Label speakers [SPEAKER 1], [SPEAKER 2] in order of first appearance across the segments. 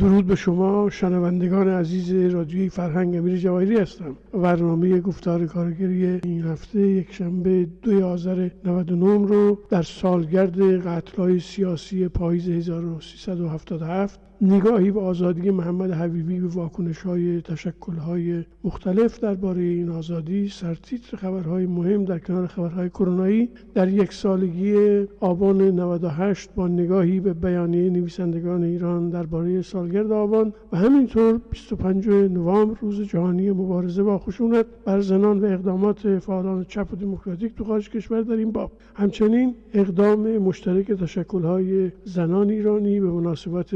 [SPEAKER 1] درود به شما شنوندگان عزیز رادیوی فرهنگ امیر جواهری هستم. برنامه گفتار کارگری این هفته یک شنبه دوی آذر 99 رو در سالگرد قتلهای سیاسی پاییز 1377 نگاهی به آزادی محمد حبیبی به واکنش های تشکل های مختلف درباره این آزادی سرتیتر خبرهای مهم در کنار خبرهای کرونایی در یک سالگی آبان 98 با نگاهی به بیانیه نویسندگان ایران درباره سالگرد آبان و همینطور 25 نوامبر روز جهانی مبارزه با خشونت بر زنان و اقدامات فعالان چپ و دموکراتیک تو خارج کشور در این باب. همچنین اقدام مشترک تشکل های زنان ایرانی به مناسبت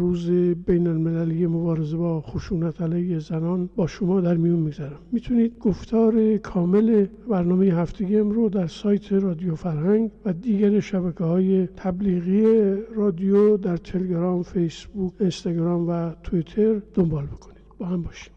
[SPEAKER 1] روز بین المللی مبارزه با خشونت علیه زنان با شما در میون می‌ذارم می‌تونید گفتار کامل برنامه هفتگی رو در سایت رادیو فرهنگ و دیگر شبکه های تبلیغی رادیو در تلگرام، فیسبوک، اینستاگرام و تویتر دنبال بکنید. با هم باشیم.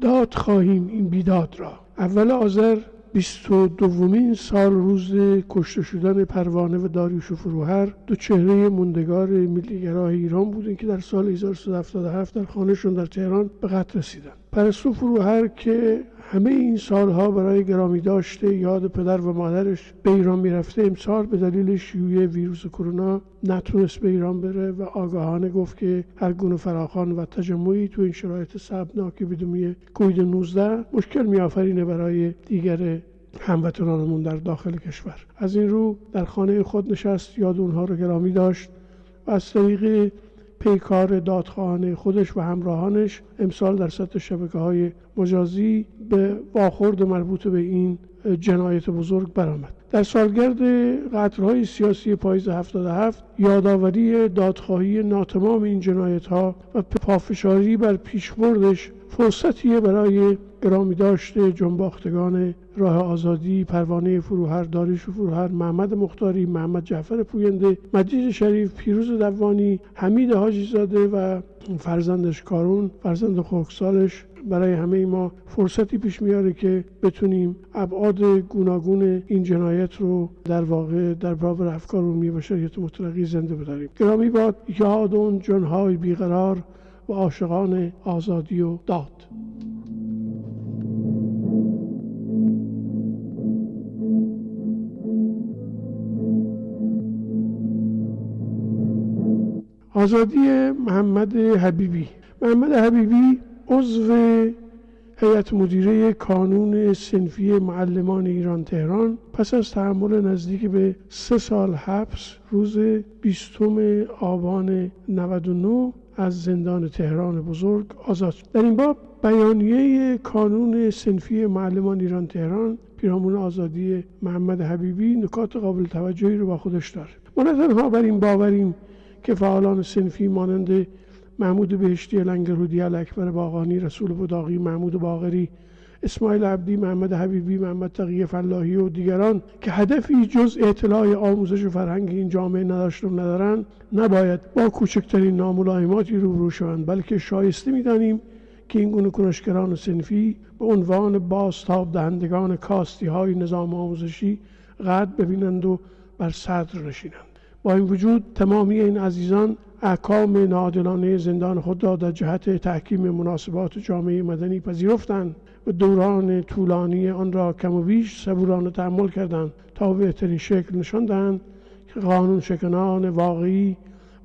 [SPEAKER 1] داد خواهیم این بیداد را. اول آذر بیست و دومین سال روز کشته شدن پروانه و داریوش و فروهر دو چهره مندگار ملیگراه ایران بودن که در سال 1377 در خانهشون در تهران به قتل رسیدن پرستو فروهر که همه این سالها برای گرامی داشته یاد پدر و مادرش به ایران می‌رفته. امسال به دلیل شیوع ویروس کرونا نتونست به ایران بره و آگاهانه گفت که هر گونه فراخان و تجمعی تو این شرایط سبناک بدومی کوید 19 مشکل میآفرینه برای دیگر هموطنانمون در داخل کشور. از این رو در خانه خود نشست یاد اونها رو گرامی داشت و از طریق پیکار دادخواهان خودش و همراهانش امسال در سطح شبکه های مجازی به واخورد مربوط به این جنایت بزرگ برآمد. در سالگرد قتلهای سیاسی پاییز 77 یادآوری دادخواهی ناتمام این جنایت ها و پافشاری بر پیشبردش فرصتیه برای گرامی داشته جنباختگان راه آزادی پروانه فروهر داریش فروهر محمد مختاری محمد جعفر پوینده مجید شریف پیروز دوانی حمید حاجی زاده و فرزندش کارون فرزند خوکسالش برای همه ما فرصتی پیش میاره که بتونیم ابعاد گوناگون این جنایت رو در واقع در برابر افکار عمومی بشریت مطلقی زنده بداریم. گرامی باد یاد اون جنهای بیقرار و عاشقان آزادی و داد. آزادی محمد حبیبی. محمد حبیبی عضو هیئت مدیره کانون سنفی معلمان ایران تهران. پس از تحمل نزدیک به سه سال حبس روز بیستم آبان 99 از زندان تهران بزرگ آزاد شد. در این باب بیانیه کانون سنفی معلمان ایران تهران پیرامون آزادی محمد حبیبی نکات قابل توجهی رو با خودش داره. ما نه تنها بر این باوریم که فعالان سنفی مانند محمود بهشتی لنگرودی اکبر باقانی رسول بداغی محمود باغری اسماعیل عبدی محمد حبیبی محمد تقیه فلاحی و دیگران که هدفی جز اطلاع آموزش و فرهنگ این جامعه نداشت و ندارند نباید با کوچکترین ناملایماتی روبرو شوند بلکه شایسته می‌دانیم که این گونه کنشگران سنفی به عنوان بازتاب دهندگان کاستی های نظام آموزشی قد ببینند و بر صدر نشینند. این وجود تمامی این عزیزان احکام ناعادلانه زندان خود را در جهت تحکیم مناسبات جامعه مدنی پذیرفتند و دوران طولانی آن را کم و بیش صبورانه تحمل کردند تا به بهترین شکل نشان دهند که قانون شکنان واقعی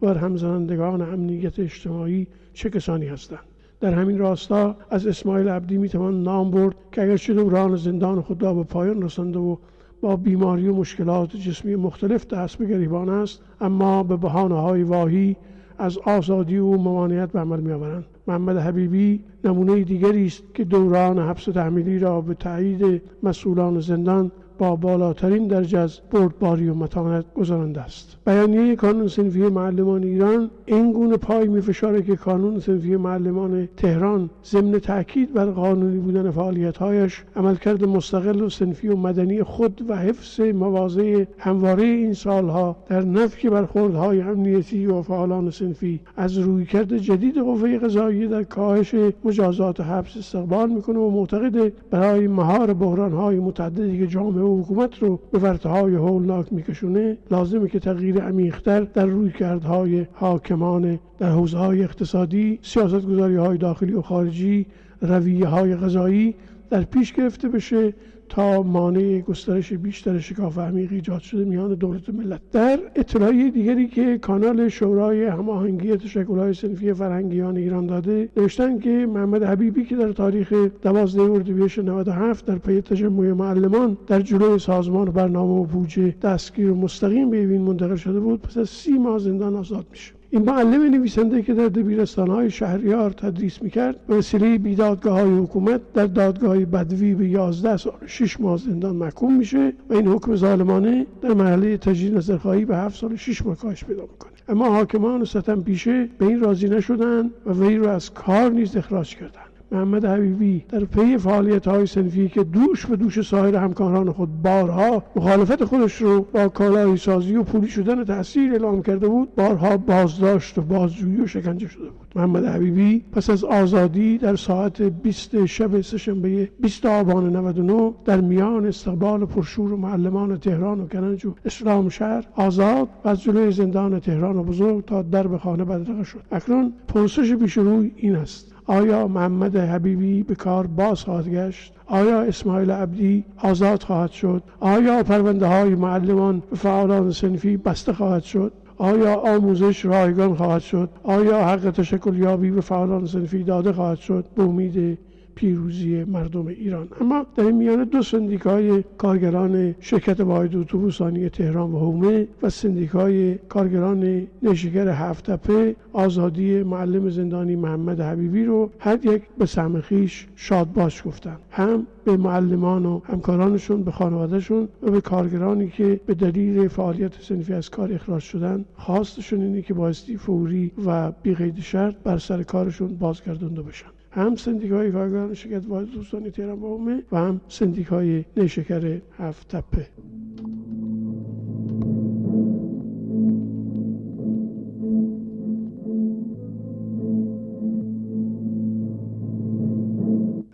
[SPEAKER 1] و همزنندگان امنیت اجتماعی چه کسانی هستند. در همین راستا از اسماعیل عبدی می‌توان نام برد که اگرچه دوران زندان خود را به پایان رسانده و با بیماری و مشکلات جسمی مختلف دست به گریبان است اما به بحانه های واهی از آزادی و ممانعت به عمل می آورند محمد حبیبی نمونه دیگری است که دوران حبس تحمیلی را به تایید مسئولان زندان با بالاترین درجه از بردباری و متانت گذرانده است. بیانیه کانون سنفی معلمان ایران این گونه پای میفشاره که کانون سنفی معلمان تهران ضمن تاکید بر قانونی بودن فعالیتهایش عملکرد مستقل و سنفی و مدنی خود و حفظ مواضع همواره این سالها در نفی برخوردهای امنیتی و فعالان سنفی از رویکرد جدید قوه قضایی در کاهش مجازات حبس استقبال می‌کنه و معتقد برای مهار بحرانهای متعددی که جامعه و حکومت رو به ورطه‌های هولناک میکشونه لازمه که تغییر عمیقتر در رویکردهای حاکمان در حوزه های اقتصادی سیاست های داخلی و خارجی رویه های غذایی در پیش گرفته بشه تا مانع گسترش بیشتر شکاف عمیق ایجاد شده میان دولت و ملت. در اطلاعی دیگری که کانال شورای هماهنگی تشکل‌های صنفی فرهنگیان ایران داده نوشتن که محمد حبیبی که در تاریخ 12 اردیبهشت 97 در پی تجمع معلمان در جلوی سازمان برنامه و بودجه دستگیر و مستقیم به اوین منتقل شده بود پس از سی ماه زندان آزاد میشه. این معلم نویسنده که در دبیرستان های شهریار تدریس می‌کرد به وسیله بیدادگاه های حکومت در دادگاه بدوی به 11 سال 6 ماه زندان محکوم میشه و این حکم ظالمانه در مرحله تجدید نظرخواهی به 7 سال 6 ماه کاهش پیدا می‌کنه. اما حاکمان ستم پیشه به این راضی نشدن و وی رو از کار نیز اخراج کردند. محمد حبیبی در پی فعالیت های صنفی که دوش به دوش سایر همکاران خود بارها مخالفت خودش رو با کالای سازی و پولی شدن تحصیل اعلام کرده بود بارها بازداشت و بازجویی و شکنجه شده بود. محمد حبیبی پس از آزادی در ساعت 20 شب سهشنبه 20 آبان 99 در میان استقبال پرشور و معلمان تهران و کنج و اسلام شهر آزاد و از جلوی زندان تهران و بزرگ تا درب خانه بدرقه شد. اکنون پرسش پیش روی این است. آیا محمد حبیبی به کار باز خواهد گشت؟ آیا اسماعیل عبدی آزاد خواهد شد؟ آیا پرونده های معلمان و فعالان سنفی بسته خواهد شد؟ آیا آموزش رایگان خواهد شد؟ آیا حق تشکل یابی به فعالان سنفی داده خواهد شد؟ به امید پیروزی مردم ایران. اما در این میان دو سندیکای کارگران شرکت واحد اتوبوسانی تهران و هومه و سندیکای کارگران نشگر هفتپه آزادی معلم زندانی محمد حبیبی رو هر یک به سهم خیش شاد باش گفتن. هم به معلمان و همکارانشون به خانوادهشون و به کارگرانی که به دلیل فعالیت سنفی از کار اخراج شدن خواستشون اینه که بایستی فوری و بیقید شرط بر سر کارشون بازگردونده بشن. هم های کارگران شرکت واحد دوستانی تهران با و هم های نیشکر هفت تپه.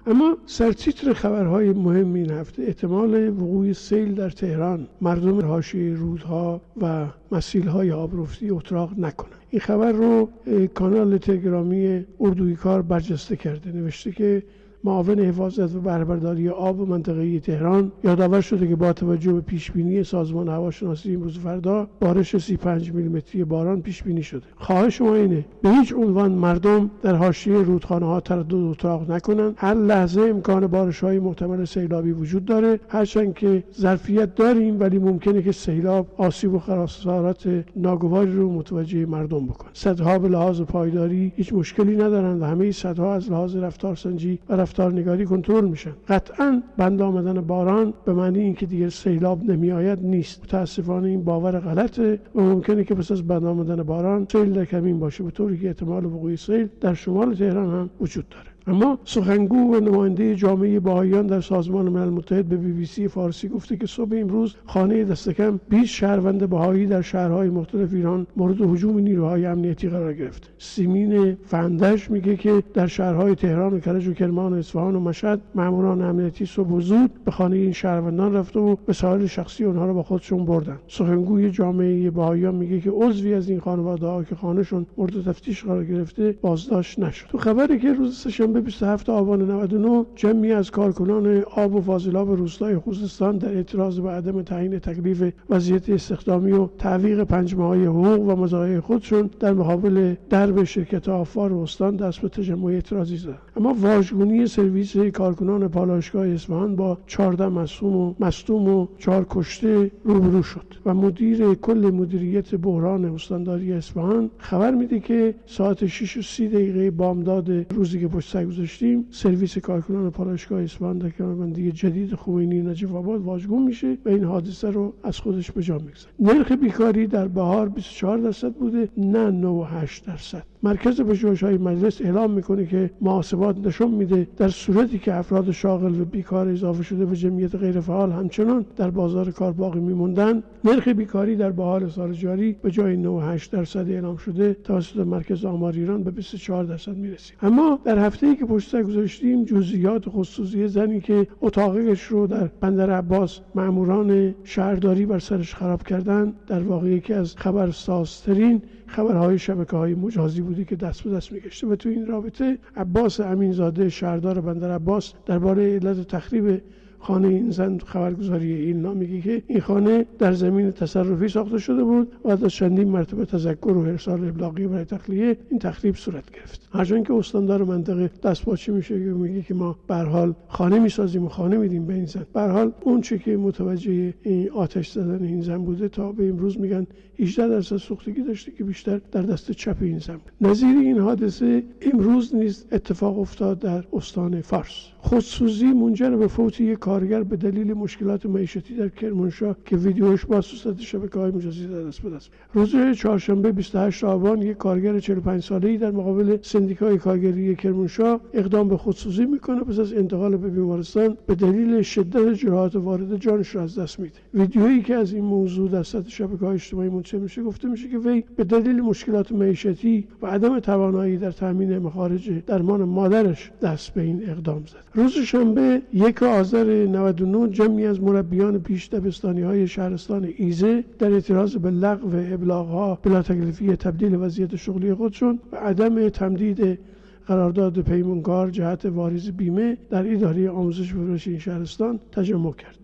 [SPEAKER 1] اما سرتیتر خبرهای مهم این هفته احتمال وقوع سیل در تهران مردم حاشیه رودها و مسیلهای آبرفتی اتراق نکنند. این خبر رو کانال تلگرامی اردوی کار برجسته کرده نوشته که معاون حفاظت و بربرداری آب منطقه تهران یادآور شده که با توجه به پیش بینی سازمان هواشناسی امروز فردا بارش 35 میلیمتری باران پیش بینی شده. خواهش ما اینه به هیچ عنوان مردم در حاشیه رودخانه ها تردد اتراق نکنند. هر لحظه امکان بارش های محتمل سیلابی وجود داره. هرچند که ظرفیت داریم ولی ممکنه که سیلاب آسیب و خسارات ناگواری رو متوجه مردم بکنه. صدها به لحاظ پایداری هیچ مشکلی ندارند و همه صدها از لحاظ رفتارسنجی و رفتارنگاری کنترل میشن. قطعا بند آمدن باران به معنی اینکه دیگه سیلاب نمیآید نیست. متاسفانه این باور غلطه و ممکنه که پس از بند آمدن باران سیل در کمین باشه. به طوری که احتمال وقوع سیل در شمال تهران هم وجود داره. اما سخنگو و نماینده جامعه باهایان در سازمان ملل متحد به بی بی سی فارسی گفته که صبح امروز خانه دستکم 20 شهروند بهایی در شهرهای مختلف ایران مورد هجوم نیروهای امنیتی قرار گرفته سیمین فندش میگه که در شهرهای تهران و کرج و کرمان و اصفهان و مشهد ماموران امنیتی صبح زود به خانه این شهروندان رفته و وسایل شخصی اونها رو با خودشون بردن. سخنگوی جامعه بهاییان میگه که عضوی از این خانواده ها که خانهشون مورد تفتیش قرار گرفته بازداشت نشد. تو خبری که روز سهشنبه 27 آبان 99 جمعی از کارکنان آب و فاضلاب روستای خوزستان در اعتراض به عدم تعیین تکلیف وضعیت استخدامی و تعویق پنج های حقوق و مزایای خودشون در مقابل درب شرکت آفار استان دست به تجمع اعتراضی زدن اما واژگونی سرویس کارکنان پالایشگاه اصفهان با 14 مصوم و مصدوم و چهار کشته روبرو شد و مدیر کل مدیریت بحران استانداری اصفهان خبر میده که ساعت 6 و 30 دقیقه بامداد روزی که پشت سر گذاشتیم سرویس کارکنان پالایشگاه اصفهان در کمربندی جدید خمینی نجف آباد واژگون میشه و این حادثه رو از خودش به جا می‌گذاره. نرخ بیکاری در بهار 24 درصد بوده نه 98 درصد. مرکز پژوهش های مجلس اعلام می‌کنه که محاسبات نشون میده در صورتی که افراد شاغل و بیکار اضافه شده به جمعیت غیرفعال همچنان در بازار کار باقی میموندن. نرخ بیکاری در بهار سال جاری به جای 98 درصد اعلام شده توسط مرکز آمار ایران به 24 درصد می‌رسید. اما در هفته ای که پشت گذاشتیم جزئیات خصوصی زنی که اتاقش رو در بندر عباس ماموران شهرداری بر سرش خراب کردن در واقع یکی از خبرسازترین خبرهای شبکه های مجازی بودی که دست به دست میگشته و تو این رابطه عباس امینزاده شهردار بندر عباس درباره علت تخریب خانه این زن خبرگزاری این میگه که این خانه در زمین تصرفی ساخته شده بود و از چندین مرتبه تذکر و ارسال ابلاغی برای تخلیه این تخریب صورت گرفت. هرچند که استاندار منطقه دست باچه میشه که میگه که ما به حال خانه می‌سازیم و خانه میدیم به این زن. به حال اون چی که متوجه این آتش زدن این زن بوده تا به امروز میگن 18 درصد سوختگی داشته که بیشتر در دست چپ این زن نظیر این حادثه امروز نیز اتفاق افتاد در استان فارس. خودسوزی منجر به فوت یک کارگر به دلیل مشکلات معیشتی در کرمانشاه که ویدیوش با صورت شبکه های مجازی در دست به روز چهارشنبه 28 آبان یک کارگر 45 ساله‌ای در مقابل سندیکای کارگری کرمانشاه اقدام به خودسوزی می‌کنه. پس از انتقال به بیمارستان به دلیل شدت جراحات وارد جانش را از دست میده. ویدیویی که از این موضوع در سطح شبکه های اجتماعی منتشر میشه گفته میشه که وی به دلیل مشکلات معیشتی و عدم توانایی در تامین مخارج درمان مادرش دست به این اقدام زد. روز شنبه یک آذر 99 جمعی از مربیان پیش دبستانی های شهرستان ایزه در اعتراض به لغو ابلاغ ها بلا تکلیفی تبدیل وضعیت شغلی خودشون و عدم تمدید قرارداد پیمونکار جهت واریز بیمه در اداره آموزش و این شهرستان تجمع کرد.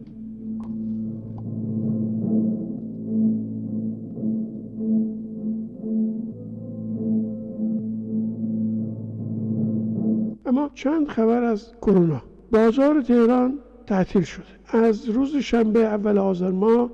[SPEAKER 1] اما چند خبر از کرونا. بازار تهران تعطیل شده از روز شنبه اول آذر ماه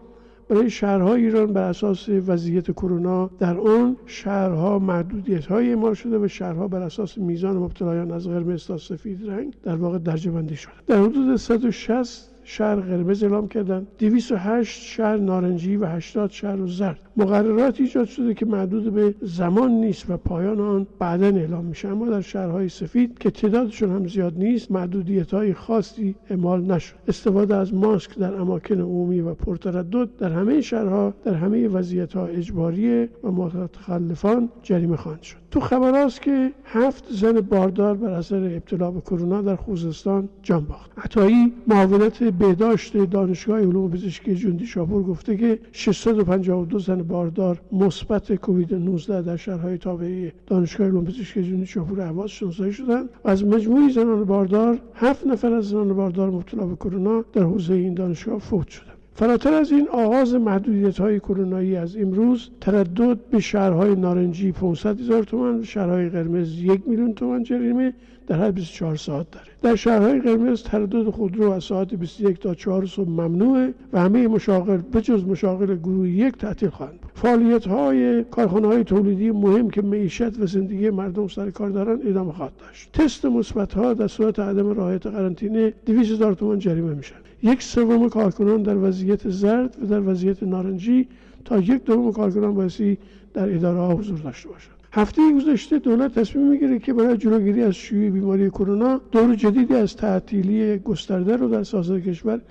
[SPEAKER 1] برای شهرهای ایران بر اساس وضعیت کرونا در آن شهرها محدودیت های اعمال شده و شهرها بر اساس میزان مبتلایان از قرمز تا سفید رنگ در واقع درجه بندی شده. در حدود 160 شهر قرمز اعلام کردن. 208 شهر نارنجی و 80 شهر زرد. مقررات ایجاد شده که محدود به زمان نیست و پایان آن بعدا اعلام میشه. اما در شهرهای سفید که تعدادشون هم زیاد نیست محدودیت های خاصی اعمال نشد. استفاده از ماسک در اماکن عمومی و پرتردد در همه شهرها در همه وضعیت ها اجباری و متخلفان جریمه خواهند شد. تو خبر است که هفت زن باردار بر اثر ابتلا به کرونا در خوزستان جان باخت. عطایی معاونت بهداشت دانشگاه علوم پزشکی جندی شاپور گفته که 652 زن باردار مثبت کووید 19 در شهرهای تابعی دانشگاه علوم پزشکی جندی شاپور اهواز شناسایی شدند و از مجموعی زنان باردار هفت نفر از زنان باردار مبتلا به کرونا در حوزه این دانشگاه فوت شدند. فراتر از این آغاز محدودیت های کرونایی از امروز تردد به شهرهای نارنجی 500 هزار تومان و شهرهای قرمز یک میلیون تومان جریمه در هر 24 ساعت داره. در شهرهای قرمز تردد خودرو از ساعت 21 تا 4 صبح ممنوعه و همه مشاغل بجز مشاغل گروه یک تعطیل خواهند بود. فعالیت های کارخانه های تولیدی مهم که معیشت و زندگی مردم سر کار دارن ادامه خواهد داشت. تست مثبت ها در صورت عدم رعایت قرنطینه 200 هزار تومان جریمه میشن یک سوم کارکنان در وضعیت زرد و در وضعیت نارنجی تا یک دوم کارکنان بایستی در اداره حضور داشته باشند. هفته گذشته دولت تصمیم می‌گیره که برای جلوگیری از شیوع بیماری کرونا دور جدیدی از تعطیلی گسترده رو در سازمان کشور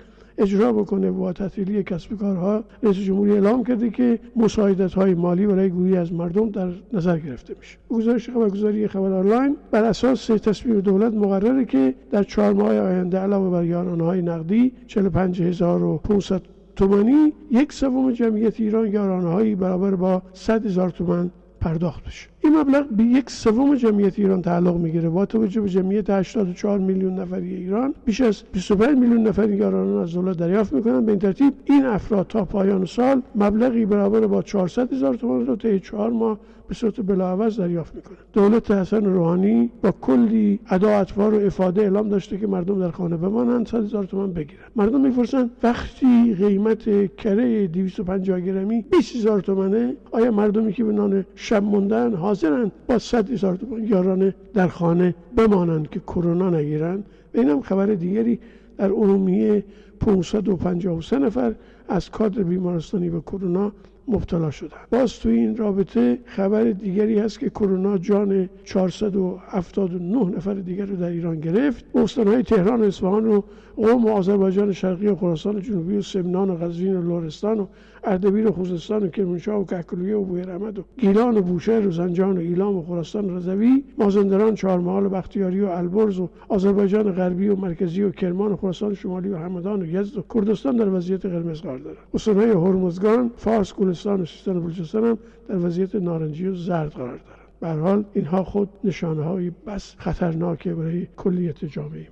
[SPEAKER 1] اجرا بکنه و تعطیلی کسب کارها رئیس جمهوری اعلام کرده که مساعدت های مالی برای گویی از مردم در نظر گرفته میشه. گزارش خبرگزاری خبر آنلاین بر اساس تصمیم دولت مقرره که در چهار ماه آینده علاوه بر یارانه نقدی 45500 تومانی یک سوم جمعیت ایران یارانه برابر با 100 هزار تومان پرداخت بشه. این مبلغ به یک سوم جمعیت ایران تعلق می‌گیره. با توجه به جمعیت 84 میلیون نفری ایران. بیش از 25 میلیون نفر یاران از دولت دریافت می‌کنن به این ترتیب این افراد تا پایان سال مبلغی برابر با 400 هزار تومان رو طی چهار ماه به صورت بلاعوض دریافت می‌کنه دولت حسن روحانی با کلی ادا اطوار و افاده اعلام داشته که مردم در خانه بمانند. 100 هزار تومان بگیرن مردم می‌پرسن وقتی قیمت کره 250 گرمی 20 هزار تومنه؟ آیا مردمی که به نان شب موندن حاضرن با 100 هزار تومان یارانه در خانه بمانند که کرونا نگیرن. و اینم خبر دیگری در عمومی 553 نفر از کادر بیمارستانی به کرونا مبتلا شدن باز تو این رابطه خبر دیگری هست که کرونا جان 479 نفر دیگر رو در ایران گرفت. استانهای تهران و اصفهان و قوم و آذربایجان شرقی و خراسان جنوبی و سمنان و قزوین و لرستان و اردبیل و خوزستان و کرمانشاه و کهکلویه و بویرحمد و گیلان و بوشهر و زنجان و ایلام و خراسان رضوی مازندران چهارمحال و بختیاری و البرز و آذربایجان غربی و مرکزی و کرمان و خراسان شمالی و همدان و یزد و کردستان در وضعیت قرمز قرار دارند. استانهای هرمزگان فارس گلستان و سیستان و بلوچستان هم در وضعیت نارنجی و زرد قرار دارند. به حال اینها خود نشانه های بس خطرناکه برای کلیت جامعه.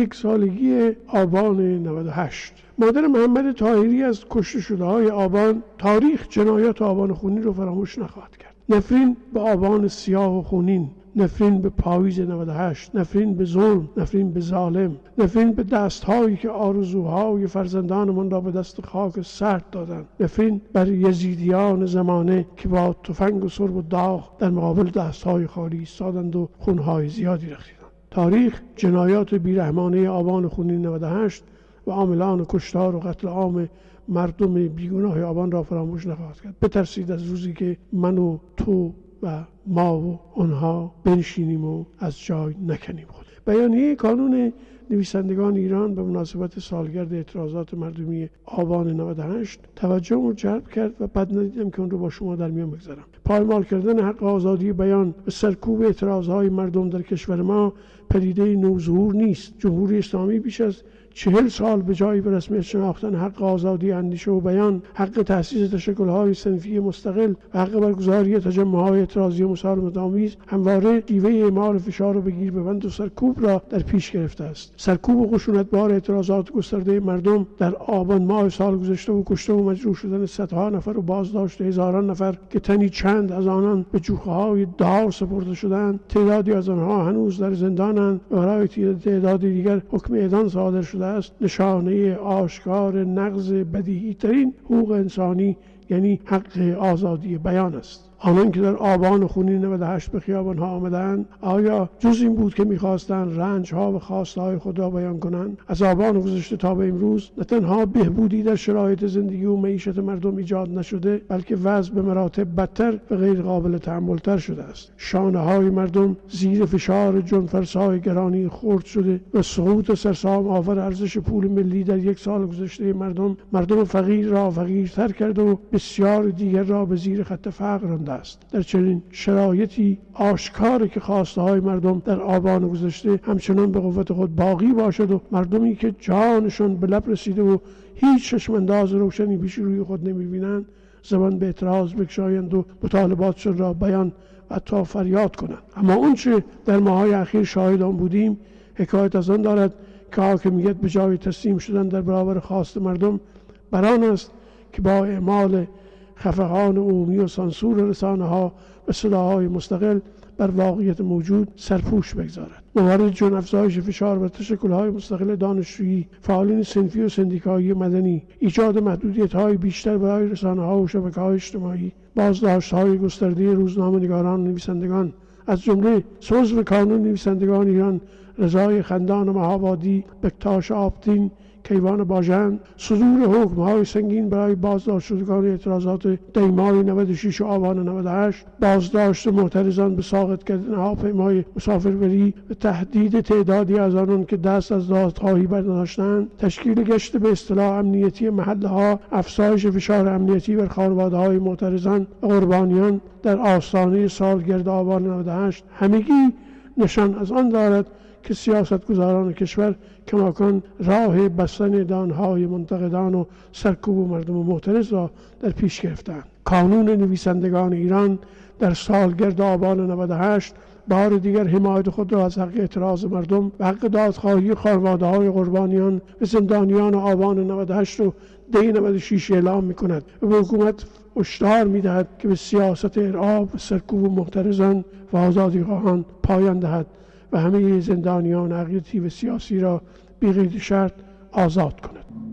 [SPEAKER 1] یک سالگی آبان 98 مادر محمد تاهری از کشته شده های آبان تاریخ جنایات آبان خونین رو فراموش نخواهد کرد. نفرین به آبان سیاه و خونین نفرین به پاییز 98 نفرین به ظلم نفرین به ظالم نفرین به دستهایی که آرزوهای فرزندانمان را به دست خاک سرد دادند. نفرین بر یزیدیان زمانه که با تفنگ و سرب و داغ در مقابل دستهای خالی ایستادند و خونهای زیادی رختیدند تاریخ جنایات بیرحمانه آبان خونین 98 و عاملان کشتار و قتل عام مردم بیگناه آبان را فراموش نخواهد کرد. بترسید از روزی که من و تو و ما و آنها بنشینیم و از جای نکنیم خود. بیانیه کانون نویسندگان ایران به مناسبت سالگرد اعتراضات مردمی آبان 98 توجه رو جلب کرد و بد ندیدم که اون رو با شما در میان بگذارم. پایمال کردن حق آزادی بیان و سرکوب اعتراضهای مردم در کشور ما پدیده نوظهور نیست. جمهوری اسلامی بیش از چهل سال به جایی به رسمیت شناختن حق آزادی اندیشه و بیان حق تأسیس تشکلهای سنفی مستقل و حق برگزاری تجمعهای اعتراضی مسالمت آمیز همواره شیوه اعمال فشار و بگیر ببند و سرکوب را در پیش گرفته است. سرکوب و خشونتبار اعتراضات گسترده مردم در آبان ماه سال گذشته و کشته و مجروح شدن صدها نفر و بازداشت هزاران نفر که تنی چند از آنان به جوخه های دار سپرده شدند تعدادی از آنها هنوز در زندانند و برای تعداد دیگر حکم اعدام صادر شده است نشانه آشکار نقض بدیهی ترین حقوق انسانی یعنی حق آزادی بیان است. آنان که در آبان خونین 98 به خیابان ها آمدند آیا جز این بود که می‌خواستند رنج ها و خواسته های خود را بیان کنند؟ از آبان گذشته تا به امروز نه تنها بهبودی در شرایط زندگی و معیشت مردم ایجاد نشده بلکه وضع به مراتب بدتر و غیر قابل تحملتر شده است. شانه های مردم زیر فشار جنفرسای گرانی خرد شده و سقوط سرسام آور ارزش پول ملی در یک سال گذشته مردم مردم فقیر را فقیرتر کرده و بسیار دیگر را به زیر خط فقر رانده است. در چنین شرایطی آشکاره که خواسته های مردم در آبان گذشته همچنان به قوت خود باقی باشد و مردمی که جانشان به لب رسیده و هیچ چشمانداز روشنی پیش روی خود نمی‌بینند زبان به اعتراض بکشایند و مطالباتشان را بیان و تا فریاد کنند. اما اونچه در ماهای اخیر شاهد آن بودیم حکایت از آن دارد که حاکمیت به جای تسلیم شدن در برابر خواست مردم بران است که با اعمال خفقان عمومی و سانسور رسانه ها و صداهای مستقل بر واقعیت موجود سرپوش بگذارد. موارد جون افزایش فشار بر های مستقل دانشجویی فعالین سنفی و سندیکایی مدنی ایجاد محدودیت های بیشتر برای رسانه ها و شبکه های اجتماعی بازداشت های گسترده روزنامه نگاران و نویسندگان از جمله سوز کانون نویسندگان ایران رضای خندان و مهابادی بکتاش آبتین کیوان باژن صدور حکم های سنگین برای بازداشت شدگان اعتراضات دیمای 96 و آبان 98 بازداشت معترضان به ساقط کردن هواپیمای مسافربری و تهدید تعدادی از آنان که دست از دادخواهی برداشتند تشکیل گشت به اصطلاح امنیتی محله ها افزایش فشار امنیتی بر خانواده های معترضان و قربانیان در آستانه سالگرد آبان 98 همگی نشان از آن دارد که سیاستگزاران کشور کماکان راه بستن دانهای منتقدان و سرکوب و مردم معترض را در پیش گرفتند کانون نویسندگان ایران در سالگرد آبان 98 بار دیگر حمایت خود را از حق اعتراض مردم و حق دادخواهی خانواده های قربانیان و زندانیان آبان 98 رو دی 96 اعلام می کند و به حکومت هشدار می دهد که به سیاست ارعاب سرکوب محترزان و آزادی خواهان پایان دهد و همه زندانیان عقیدتی و سیاسی را بی شرط آزاد کند.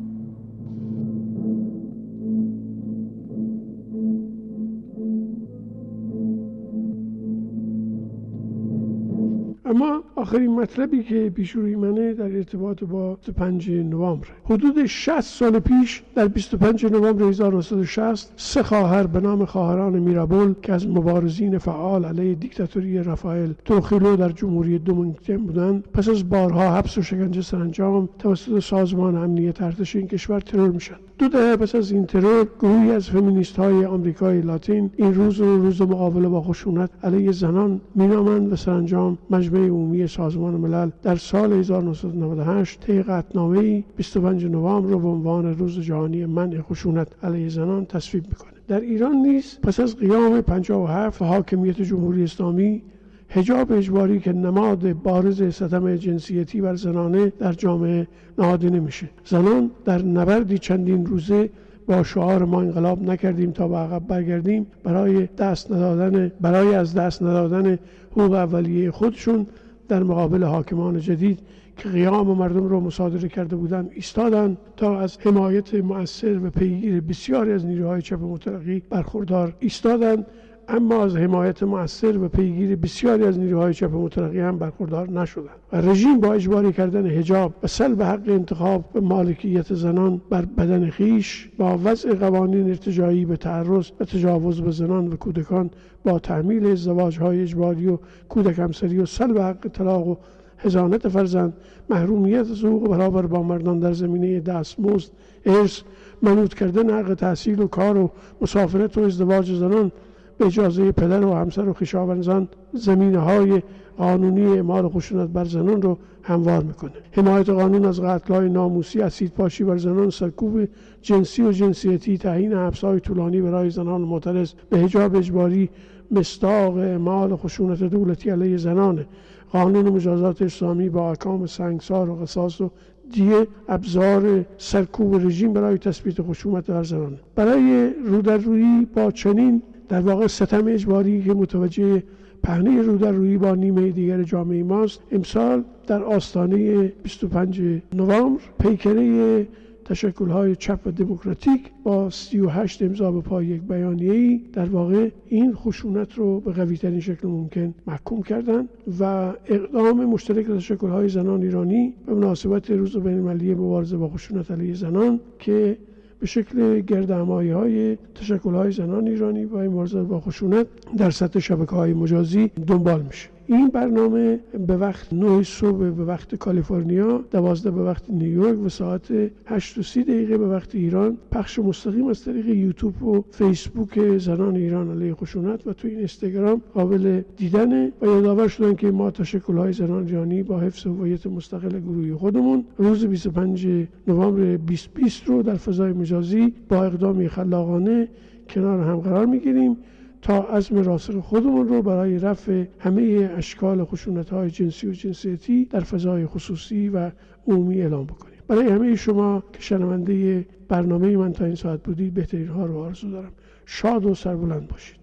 [SPEAKER 1] اما آخرین مطلبی که پیش روی منه در ارتباط با 25 نوامبر حدود 60 سال پیش در 25 نوامبر 1960 سه خواهر به نام خواهران میرابول که از مبارزین فعال علیه دیکتاتوری رافائل تروخیلو در جمهوری دومینیکن بودند پس از بارها حبس و شکنجه سرانجام توسط سازمان امنیت ارتش این کشور ترور میشن دو دهه پس از این ترور گروهی از فمینیست های آمریکای لاتین این روز رو روز مقابله با خشونت علیه زنان مینامند و سرانجام مجمع عمومی سازمان ملل در سال 1998 طی قطنامه 25 نوامبر رو به عنوان روز جهانی منع خشونت علیه زنان تصویب می‌کنه. در ایران نیز پس از قیام 57 و حاکمیت جمهوری اسلامی هجاب اجباری که نماد بارز ستم جنسیتی بر زنانه در جامعه نهاده نمیشه زنان در نبردی چندین روزه با شعار ما انقلاب نکردیم تا به عقب برگردیم. برای دست ندادن برای از دست ندادن حقوق اولیه خودشون در مقابل حاکمان جدید که قیام مردم را مصادره کرده بودند ایستادند تا از حمایت مؤثر و پیگیر بسیاری از نیروهای چپ مترقی برخوردار ایستادند اما از حمایت مؤثر و پیگیری بسیاری از نیروهای چپ مترقی هم برخوردار نشدند. و رژیم با اجباری کردن حجاب و سلب حق انتخاب و مالکیت زنان بر بدن خیش با وضع قوانین ارتجایی به تعرض و تجاوز به زنان و کودکان با تعمیل ازدواج های اجباری و کودک همسری و سلب حق طلاق و هزانت فرزند محرومیت از حقوق برابر با مردان در زمینه دستمزد ارث منوط کردن حق تحصیل و کار و مسافرت و ازدواج زنان به اجازه پدر و همسر و خیشاوندان زمینه های قانونی اعمال خشونت بر زنان رو هموار می‌کنه. حمایت قانون از قتلهای ناموسی اسید پاشی بر زنان سرکوب جنسی و جنسیتی تعیین حبسهای طولانی برای زنان معترض به حجاب اجباری مستاق اعمال خشونت دولتی علیه زنانه قانون مجازات اسلامی با احکام سنگسار و قصاص و دیه ابزار سرکوب رژیم برای تثبیت خشونت بر زنان. برای رودررویی با چنین در واقع ستم اجباری که متوجه پهنه رو در روی با نیمه دیگر جامعه ماست. امسال در آستانه 25 نوامبر پیکره تشکل های چپ و دموکراتیک با 38 امضا به پای یک بیانیه ای در واقع این خشونت رو به قوی ترین شکل ممکن محکوم کردند و اقدام مشترک تشکل های زنان ایرانی به مناسبت روز بین المللی مبارزه با خشونت علیه زنان که به شکل گردهمایی های تشکل های زنان ایرانی و مبارزه با خشونت در سطح شبکه های مجازی دنبال میشه. این برنامه به وقت 9 صبح به وقت کالیفرنیا 12 به وقت نیویورک و ساعت 8 و 30 دقیقه به وقت ایران. پخش مستقیم از طریق یوتیوب و فیسبوک زنان ایران علیه خشونت و تو این اینستاگرام قابل دیدنه و یادآور شدن که ما تشکل های زنان ایرانی با حفظ هویت مستقل گروهی خودمون روز 25 نوامبر 2020 رو در فضای مجازی با اقدامی خلاقانه کنار هم قرار می‌گیریم. تا عزم راسخ خودمون رو برای رفع همه اشکال خشونت های جنسی و جنسیتی در فضای خصوصی و عمومی اعلام بکنیم. برای همه شما که شنونده برنامه من تا این ساعت بودید بهترین ها رو آرزو دارم. شاد و سربلند باشید.